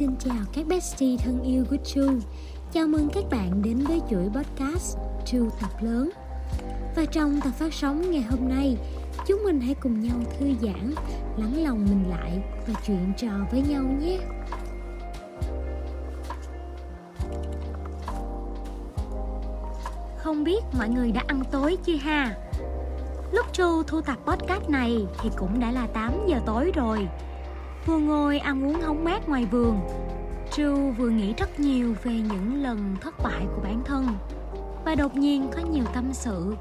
Xin chào các bestie thân yêu của Chu. Chào mừng các bạn đến với chuỗi podcast Chu tập lớn. Và trong tập phát sóng ngày hôm nay Chúng mình hãy cùng nhau thư giãn, lắng lòng mình lại và chuyện trò với nhau nhé. Không biết mọi người đã ăn tối chưa ha? Lúc Chu thu tập podcast này thì cũng đã là 8 giờ tối rồi. Vừa ngồi ăn uống hóng mát ngoài vườn. Drew vừa nghĩ rất nhiều về những lần thất bại của bản thân. Và đột nhiên có nhiều tâm sự.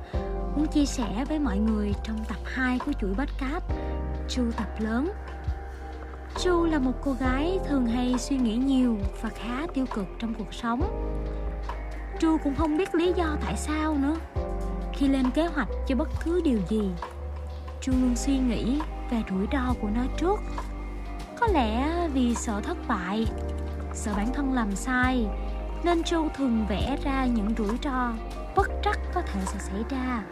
Muốn chia sẻ với mọi người trong tập 2 của chuỗi podcast Drew tập lớn. Drew là một cô gái thường hay suy nghĩ nhiều và khá tiêu cực trong cuộc sống. Drew cũng không biết lý do tại sao nữa. Khi lên kế hoạch cho bất cứ điều gì Drew luôn suy nghĩ về rủi ro của nó trước có lẽ vì sợ thất bại, sợ bản thân làm sai, nên chu thường vẽ ra những rủi ro bất trắc có thể sẽ xảy ra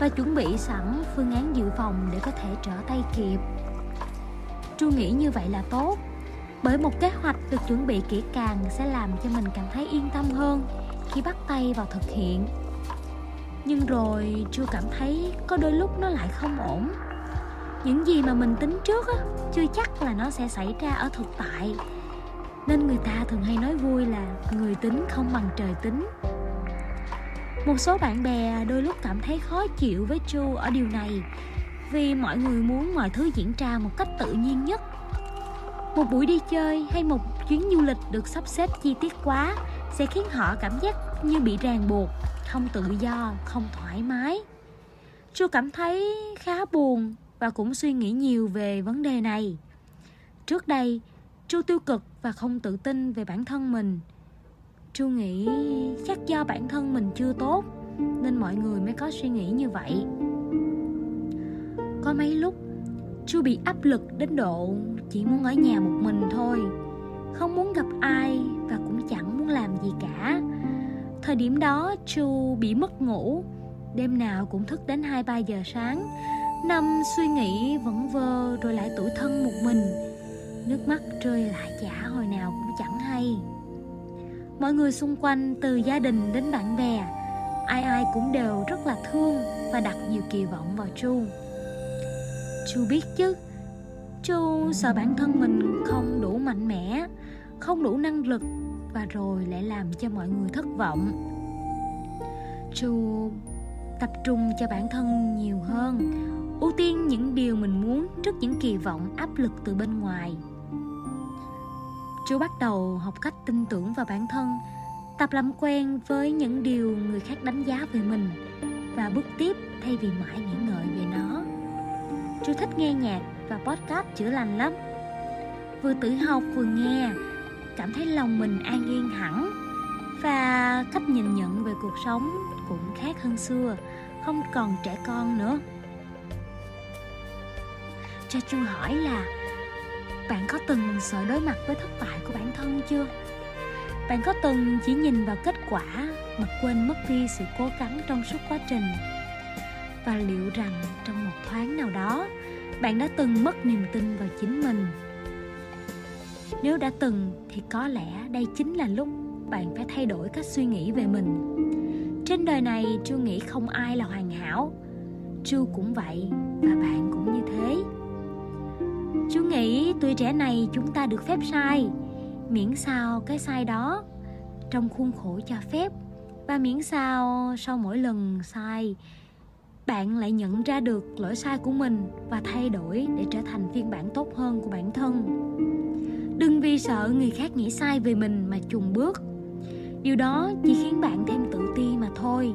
và chuẩn bị sẵn phương án dự phòng để có thể trở tay kịp. Chu nghĩ như vậy là tốt, bởi một kế hoạch được chuẩn bị kỹ càng sẽ làm cho mình cảm thấy yên tâm hơn khi bắt tay vào thực hiện. Nhưng rồi chu cảm thấy có đôi lúc nó lại không ổn những gì mà mình tính trước á, chưa chắc là nó sẽ xảy ra ở thực tại. Nên người ta thường hay nói vui là người tính không bằng trời tính. Một số bạn bè đôi lúc cảm thấy khó chịu với chu ở điều này, vì mọi người muốn mọi thứ diễn ra một cách tự nhiên nhất. Một buổi đi chơi hay một chuyến du lịch được sắp xếp chi tiết quá sẽ khiến họ cảm giác như bị ràng buộc, không tự do, không thoải mái. Chu cảm thấy khá buồn và cũng suy nghĩ nhiều về vấn đề này. Trước đây, chu tiêu cực và không tự tin về bản thân mình. Chu nghĩ chắc do bản thân mình chưa tốt, nên mọi người mới có suy nghĩ như vậy. Có mấy lúc, chu bị áp lực đến độ chỉ muốn ở nhà một mình thôi, không muốn gặp ai và cũng chẳng muốn làm gì cả. Thời điểm đó, chu bị mất ngủ, đêm nào cũng thức đến hai ba giờ sáng. Năm suy nghĩ vẫn vơ rồi lại tủi thân một mình. Nước mắt rơi lại chả hồi nào cũng chẳng hay. Mọi người xung quanh, từ gia đình đến bạn bè, Ai ai cũng đều rất là thương và đặt nhiều kỳ vọng vào Chu. Chu biết chứ, Chu sợ bản thân mình không đủ mạnh mẽ, Không đủ năng lực Và rồi lại làm cho mọi người thất vọng. Chu tập trung cho bản thân nhiều hơn ưu tiên những điều mình muốn trước những kỳ vọng áp lực từ bên ngoài. Chú bắt đầu học cách tin tưởng vào bản thân, tập làm quen với những điều người khác đánh giá về mình và bước tiếp thay vì mãi nghĩ ngợi về nó. Chú thích nghe nhạc và podcast chữa lành lắm. Vừa tự học vừa nghe, cảm thấy lòng mình an yên hẳn và cách nhìn nhận về cuộc sống cũng khác hơn xưa, không còn trẻ con nữa cho chu hỏi là, bạn có từng sợ đối mặt với thất bại của bản thân chưa? Bạn có từng chỉ nhìn vào kết quả mà quên mất đi sự cố gắng trong suốt quá trình? Và liệu rằng trong một thoáng nào đó, bạn đã từng mất niềm tin vào chính mình? Nếu đã từng, thì có lẽ đây chính là lúc bạn phải thay đổi cách suy nghĩ về mình. Trên đời này, chu nghĩ không ai là hoàn hảo. Chu cũng vậy và bạn cũng như thế chú nghĩ tuổi trẻ này chúng ta được phép sai. Miễn sao cái sai đó trong khuôn khổ cho phép. Và miễn sao sau mỗi lần sai, bạn lại nhận ra được lỗi sai của mình và thay đổi để trở thành phiên bản tốt hơn của bản thân. Đừng vì sợ người khác nghĩ sai về mình mà chùn bước. Điều đó chỉ khiến bạn thêm tự ti mà thôi.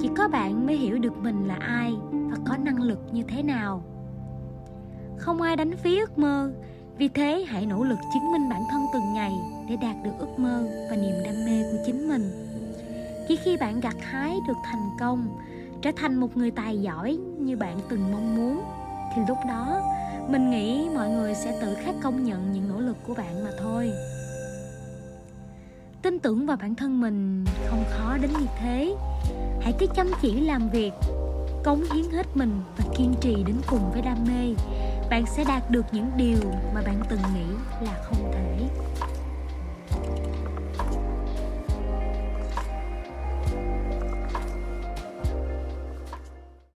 Chỉ có bạn mới hiểu được mình là ai và có năng lực như thế nào không ai đánh phí ước mơ. Vì thế, hãy nỗ lực chứng minh bản thân từng ngày để đạt được ước mơ và niềm đam mê của chính mình. Chỉ khi bạn gặt hái được thành công, trở thành một người tài giỏi như bạn từng mong muốn, thì lúc đó, mình nghĩ mọi người sẽ tự khắc công nhận những nỗ lực của bạn mà thôi. Tin tưởng vào bản thân mình không khó đến như thế. Hãy cứ chăm chỉ làm việc, cống hiến hết mình và kiên trì đến cùng với đam mê bạn sẽ đạt được những điều mà bạn từng nghĩ là không